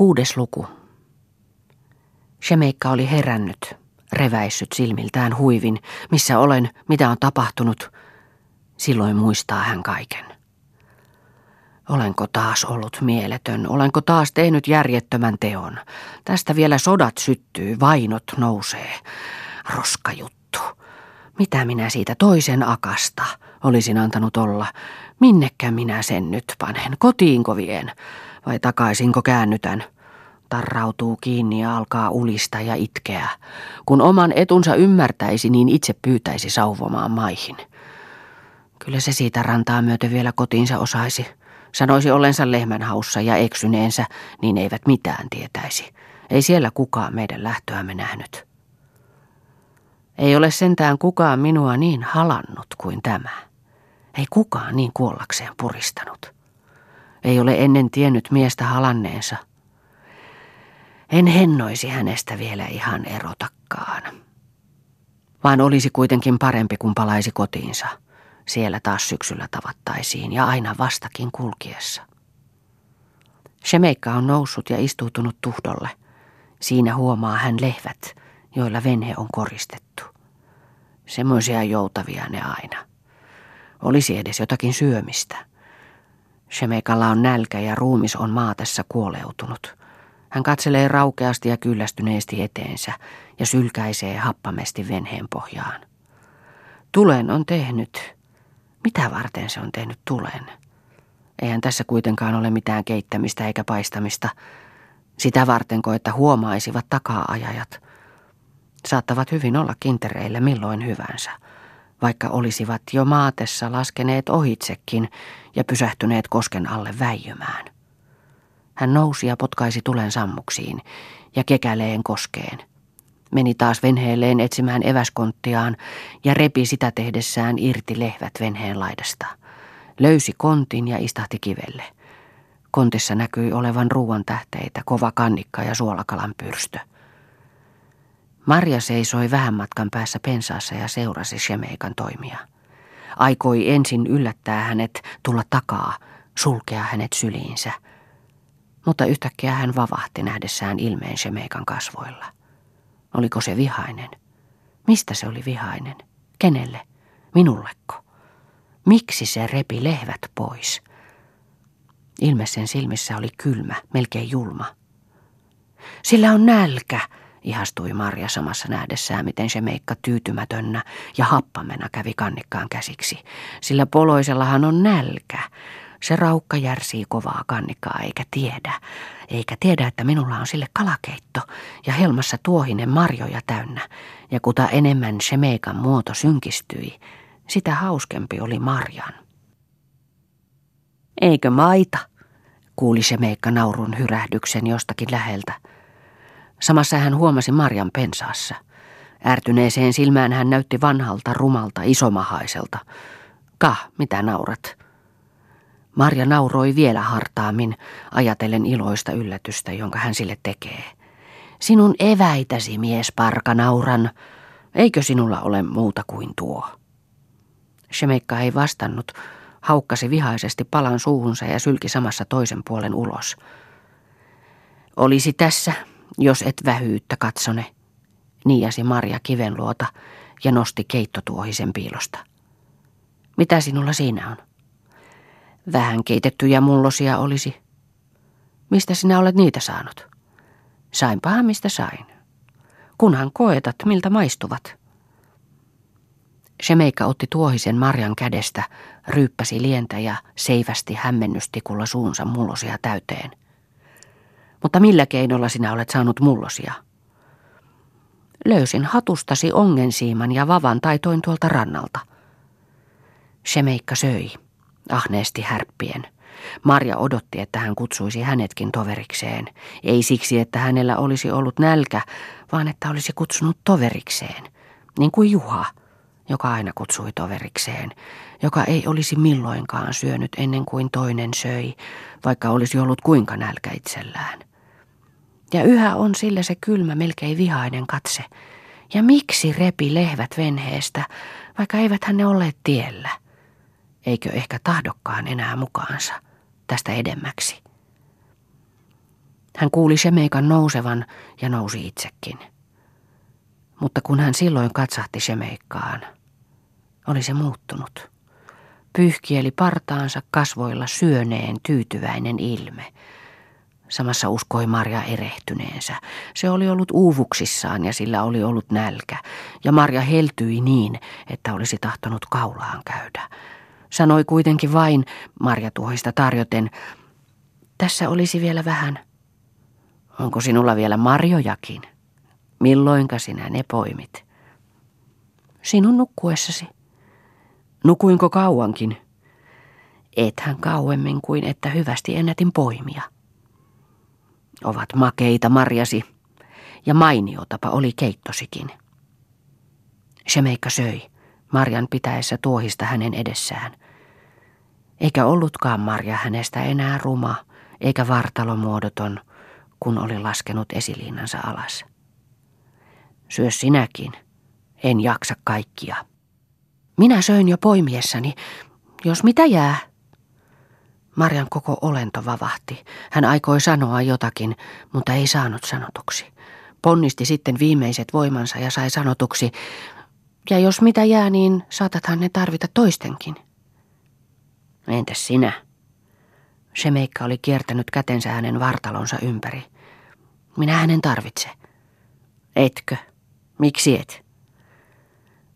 Kuudes luku. Shemeikka oli herännyt, reväissyt silmiltään huivin, missä olen, mitä on tapahtunut. Silloin muistaa hän kaiken. Olenko taas ollut mieletön? Olenko taas tehnyt järjettömän teon? Tästä vielä sodat syttyy, vainot nousee. Roskajuttu. Mitä minä siitä toisen akasta olisin antanut olla? Minnekä minä sen nyt panen? Kotiinko vien? Vai takaisinko käännytän? Tarrautuu kiinni ja alkaa ulista ja itkeä. Kun oman etunsa ymmärtäisi, niin itse pyytäisi sauvomaan maihin. Kyllä se siitä rantaa myöten vielä kotiinsa osaisi. Sanoisi ollensa lehmänhaussa ja eksyneensä, niin eivät mitään tietäisi. Ei siellä kukaan meidän lähtöämme nähnyt. Ei ole sentään kukaan minua niin halannut kuin tämä. Ei kukaan niin kuollakseen puristanut. Ei ole ennen tiennyt miestä halanneensa. En hennoisi hänestä vielä ihan erotakkaan. Vaan olisi kuitenkin parempi, kun palaisi kotiinsa – siellä taas syksyllä tavattaisiin ja aina vastakin kulkiessa. Shemeikka on noussut ja istuutunut tuhdolle. Siinä huomaa hän lehvät, joilla venhe on koristettu. Semmoisia joutavia ne aina. Olisi edes jotakin syömistä. Shemeikalla on nälkä ja ruumis on maatessa kuoleutunut. Hän katselee raukeasti ja kyllästyneesti eteensä ja sylkäisee happamesti venheen pohjaan. Tulen on tehnyt, mitä varten se on tehnyt tulen? Eihän tässä kuitenkaan ole mitään keittämistä eikä paistamista. Sitä vartenko, että huomaisivat takaa-ajajat. Saattavat hyvin olla kintereillä milloin hyvänsä, vaikka olisivat jo maatessa laskeneet ohitsekin ja pysähtyneet kosken alle väijymään. Hän nousi ja potkaisi tulen sammuksiin ja kekäleen koskeen. Meni taas venheelleen etsimään eväskonttiaan ja repi sitä tehdessään irti lehvät venheen laidasta. Löysi kontin ja istahti kivelle. Kontissa näkyi olevan ruoan tähteitä, kova kannikka ja suolakalan pyrstö. Marja seisoi vähän matkan päässä pensaassa ja seurasi Shemeikan toimia. Aikoi ensin yllättää hänet, tulla takaa, sulkea hänet syliinsä. Mutta yhtäkkiä hän vavahti nähdessään ilmeen Shemeikan kasvoilla. Oliko se vihainen? Mistä se oli vihainen? Kenelle? Minulleko? Miksi se repi lehvät pois? Ilme sen silmissä oli kylmä, melkein julma. Sillä on nälkä, ihastui Marja samassa nähdessään, miten se meikka tyytymätönnä ja happamena kävi kannikkaan käsiksi. Sillä poloisellahan on nälkä. Se raukka järsii kovaa kannikkaa eikä tiedä, eikä tiedä, että minulla on sille kalakeitto ja helmassa tuohinen marjoja täynnä. Ja kuta enemmän Shemeikan muoto synkistyi, sitä hauskempi oli Marjan. Eikö maita? kuuli Shemeikka naurun hyrähdyksen jostakin läheltä. Samassa hän huomasi Marjan pensaassa. Ärtyneeseen silmään hän näytti vanhalta, rumalta, isomahaiselta. Kah, mitä naurat? Marja nauroi vielä hartaammin, ajatellen iloista yllätystä, jonka hän sille tekee. Sinun eväitäsi, mies parka, nauran. Eikö sinulla ole muuta kuin tuo? Shemeikka ei vastannut, haukkasi vihaisesti palan suuhunsa ja sylki samassa toisen puolen ulos. Olisi tässä, jos et vähyyttä katsone, niiasi Marja kivenluota ja nosti keittotuohisen piilosta. Mitä sinulla siinä on? Vähän keitettyjä mullosia olisi. Mistä sinä olet niitä saanut? Sainpahan mistä sain. Kunhan koetat, miltä maistuvat. Shemeika otti tuohisen Marjan kädestä, ryyppäsi lientä ja seivästi hämmennystikulla suunsa mullosia täyteen. Mutta millä keinolla sinä olet saanut mullosia? Löysin hatustasi ongensiiman ja vavan taitoin tuolta rannalta. Shemeikka söi ahneesti härppien. Marja odotti, että hän kutsuisi hänetkin toverikseen. Ei siksi, että hänellä olisi ollut nälkä, vaan että olisi kutsunut toverikseen. Niin kuin Juha, joka aina kutsui toverikseen, joka ei olisi milloinkaan syönyt ennen kuin toinen söi, vaikka olisi ollut kuinka nälkä itsellään. Ja yhä on sillä se kylmä, melkein vihainen katse. Ja miksi repi lehvät venheestä, vaikka eivät hänne olleet tiellä? eikö ehkä tahdokkaan enää mukaansa tästä edemmäksi. Hän kuuli Shemeikan nousevan ja nousi itsekin. Mutta kun hän silloin katsahti Shemeikkaan, oli se muuttunut. Pyyhkieli partaansa kasvoilla syöneen tyytyväinen ilme. Samassa uskoi Marja erehtyneensä. Se oli ollut uuvuksissaan ja sillä oli ollut nälkä. Ja Marja heltyi niin, että olisi tahtonut kaulaan käydä. Sanoi kuitenkin vain Marja tuhoista tarjoten, tässä olisi vielä vähän. Onko sinulla vielä marjojakin? Milloinka sinä ne poimit? Sinun nukkuessasi. Nukuinko kauankin? Ethän kauemmin kuin että hyvästi ennätin poimia. Ovat makeita marjasi, ja mainiotapa oli keittosikin. Shemeikka söi, Marjan pitäessä tuohista hänen edessään. Eikä ollutkaan Marja hänestä enää ruma, eikä vartalomuodoton, kun oli laskenut esiliinansa alas. Syö sinäkin, en jaksa kaikkia. Minä söin jo poimiessani, jos mitä jää. Marjan koko olento vavahti. Hän aikoi sanoa jotakin, mutta ei saanut sanotuksi. Ponnisti sitten viimeiset voimansa ja sai sanotuksi, ja jos mitä jää, niin saatathan ne tarvita toistenkin. Entäs sinä? Shemeikka oli kiertänyt kätensä hänen vartalonsa ympäri. Minä hänen tarvitse. Etkö? Miksi et?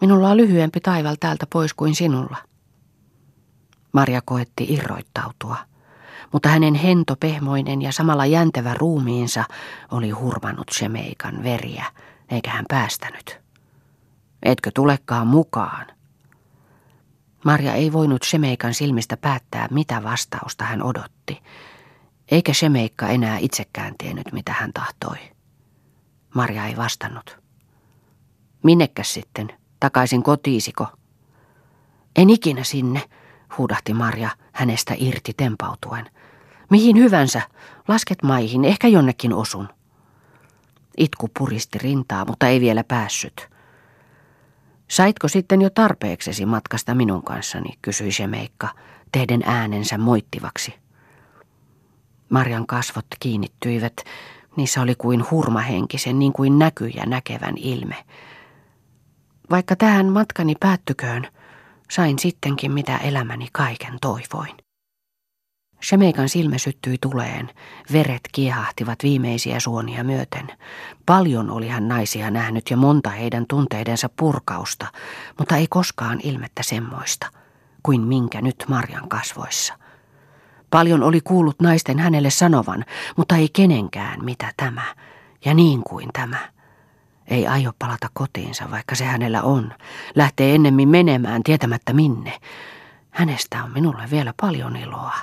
Minulla on lyhyempi taival täältä pois kuin sinulla. Marja koetti irroittautua, mutta hänen hento, pehmoinen ja samalla jäntevä ruumiinsa oli hurmannut Shemeikan veriä, eikä hän päästänyt. Etkö tulekaan mukaan? Marja ei voinut Shemeikan silmistä päättää, mitä vastausta hän odotti, eikä Shemeikka enää itsekään tiennyt, mitä hän tahtoi. Marja ei vastannut. Minnekäs sitten? Takaisin kotiisiko? En ikinä sinne, huudahti Marja hänestä irti tempautuen. Mihin hyvänsä, lasket maihin, ehkä jonnekin osun. Itku puristi rintaa, mutta ei vielä päässyt. Saitko sitten jo tarpeeksesi matkasta minun kanssani, kysyi Shemeikka, tehden äänensä moittivaksi. Marjan kasvot kiinnittyivät, niissä oli kuin hurmahenkisen, niin kuin näkyjä näkevän ilme. Vaikka tähän matkani päättyköön, sain sittenkin mitä elämäni kaiken toivoin. Shemeikan silmä syttyi tuleen, veret kiehahtivat viimeisiä suonia myöten. Paljon oli hän naisia nähnyt ja monta heidän tunteidensa purkausta, mutta ei koskaan ilmettä semmoista, kuin minkä nyt Marjan kasvoissa. Paljon oli kuullut naisten hänelle sanovan, mutta ei kenenkään mitä tämä, ja niin kuin tämä. Ei aio palata kotiinsa, vaikka se hänellä on. Lähtee ennemmin menemään tietämättä minne. Hänestä on minulle vielä paljon iloa.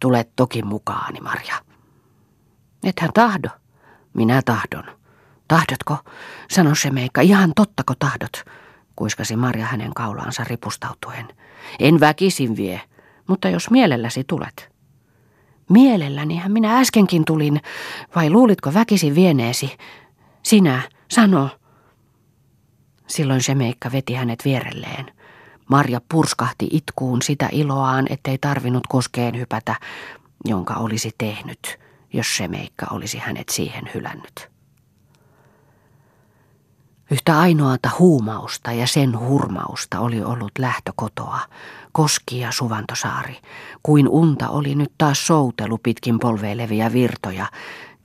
Tulet toki mukaani, Marja. Ethän tahdo. Minä tahdon. Tahdotko? Sano se meikka, ihan tottako tahdot? Kuiskasi Marja hänen kaulaansa ripustautuen. En väkisin vie, mutta jos mielelläsi tulet. Mielellänihän minä äskenkin tulin, vai luulitko väkisin vieneesi? Sinä, sano. Silloin se meikka veti hänet vierelleen. Marja purskahti itkuun sitä iloaan, ettei tarvinnut koskeen hypätä, jonka olisi tehnyt, jos se meikka olisi hänet siihen hylännyt. Yhtä ainoata huumausta ja sen hurmausta oli ollut lähtökotoa, koski ja suvantosaari, kuin unta oli nyt taas soutelu pitkin polveileviä virtoja,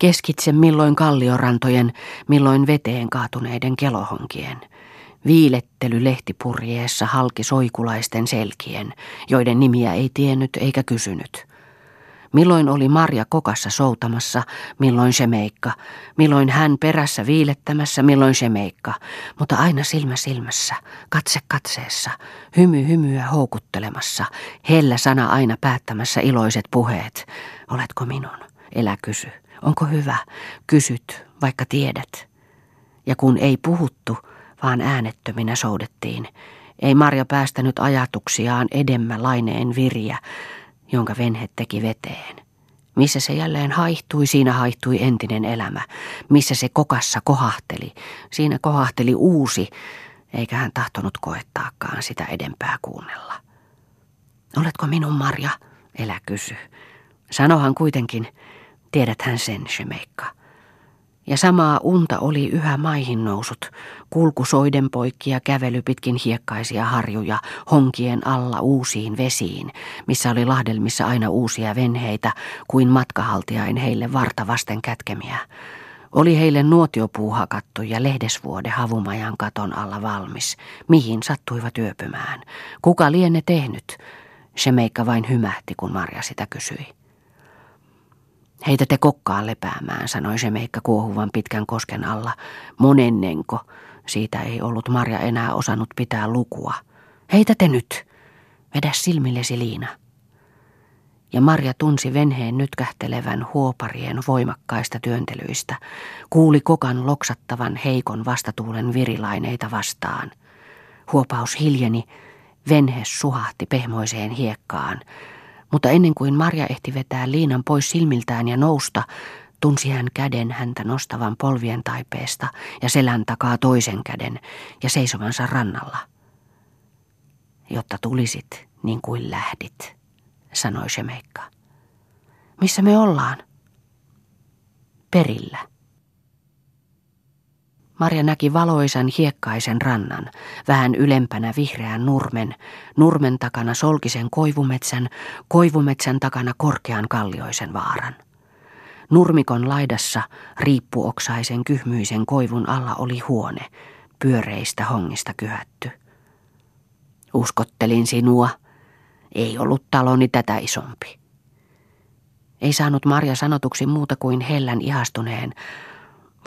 keskitse milloin kalliorantojen, milloin veteen kaatuneiden kelohonkien – Viilettely lehtipurjeessa halki soikulaisten selkien, joiden nimiä ei tiennyt eikä kysynyt. Milloin oli Marja kokassa soutamassa, milloin se meikka, milloin hän perässä viilettämässä, milloin se meikka, mutta aina silmä silmässä, katse katseessa, hymy hymyä houkuttelemassa, hellä sana aina päättämässä iloiset puheet. Oletko minun? Elä kysy. Onko hyvä? Kysyt, vaikka tiedät. Ja kun ei puhuttu, vaan äänettöminä soudettiin. Ei Marja päästänyt ajatuksiaan edemmä laineen virjä, jonka venhe teki veteen. Missä se jälleen haihtui, siinä haihtui entinen elämä. Missä se kokassa kohahteli, siinä kohahteli uusi, eikä hän tahtonut koettaakaan sitä edempää kuunnella. Oletko minun Marja? Elä kysy. Sanohan kuitenkin, Tiedäthän sen, Shemeikka. Ja samaa unta oli yhä maihin nousut, kulkusoiden poikki ja kävely pitkin hiekkaisia harjuja, honkien alla uusiin vesiin, missä oli lahdelmissa aina uusia venheitä, kuin matkahaltiain heille vartavasten kätkemiä. Oli heille nuotiopuu hakattu ja lehdesvuode havumajan katon alla valmis, mihin sattuivat yöpymään. Kuka lienne tehnyt? Shemeikka vain hymähti, kun Marja sitä kysyi. Heitä te kokkaan lepäämään, sanoi se meikka kuohuvan pitkän kosken alla. Monennenko. Siitä ei ollut Marja enää osannut pitää lukua. Heitä te nyt. Vedä silmillesi Liina. Ja Marja tunsi venheen nytkähtelevän huoparien voimakkaista työntelyistä, kuuli kokan loksattavan heikon vastatuulen virilaineita vastaan. Huopaus hiljeni, venhe suhahti pehmoiseen hiekkaan, mutta ennen kuin Marja ehti vetää liinan pois silmiltään ja nousta, tunsi hän käden häntä nostavan polvien taipeesta ja selän takaa toisen käden ja seisovansa rannalla. Jotta tulisit niin kuin lähdit, sanoi Shemeikka. Missä me ollaan? Perillä. Marja näki valoisan hiekkaisen rannan, vähän ylempänä vihreän nurmen, nurmen takana solkisen koivumetsän, koivumetsän takana korkean kallioisen vaaran. Nurmikon laidassa riippuoksaisen kyhmyisen koivun alla oli huone, pyöreistä hongista kyhätty. Uskottelin sinua. Ei ollut taloni tätä isompi. Ei saanut Marja sanotuksi muuta kuin hellän ihastuneen.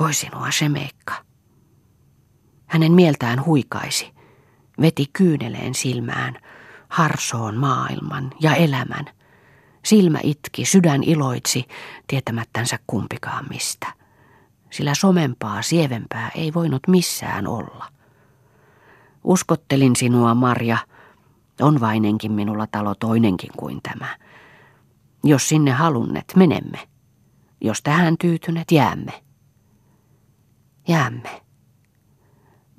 Voi sinua se meikka. Hänen mieltään huikaisi, veti kyyneleen silmään, harsoon maailman ja elämän. Silmä itki, sydän iloitsi, tietämättänsä kumpikaan mistä. Sillä somempaa, sievempää ei voinut missään olla. Uskottelin sinua, Marja. On vainenkin minulla talo toinenkin kuin tämä. Jos sinne halunnet, menemme. Jos tähän tyytynet, jäämme. Jäämme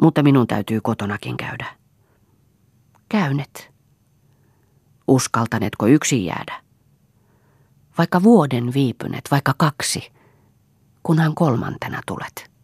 mutta minun täytyy kotonakin käydä. Käynet. Uskaltanetko yksin jäädä? Vaikka vuoden viipynet, vaikka kaksi, kunhan kolmantena tulet.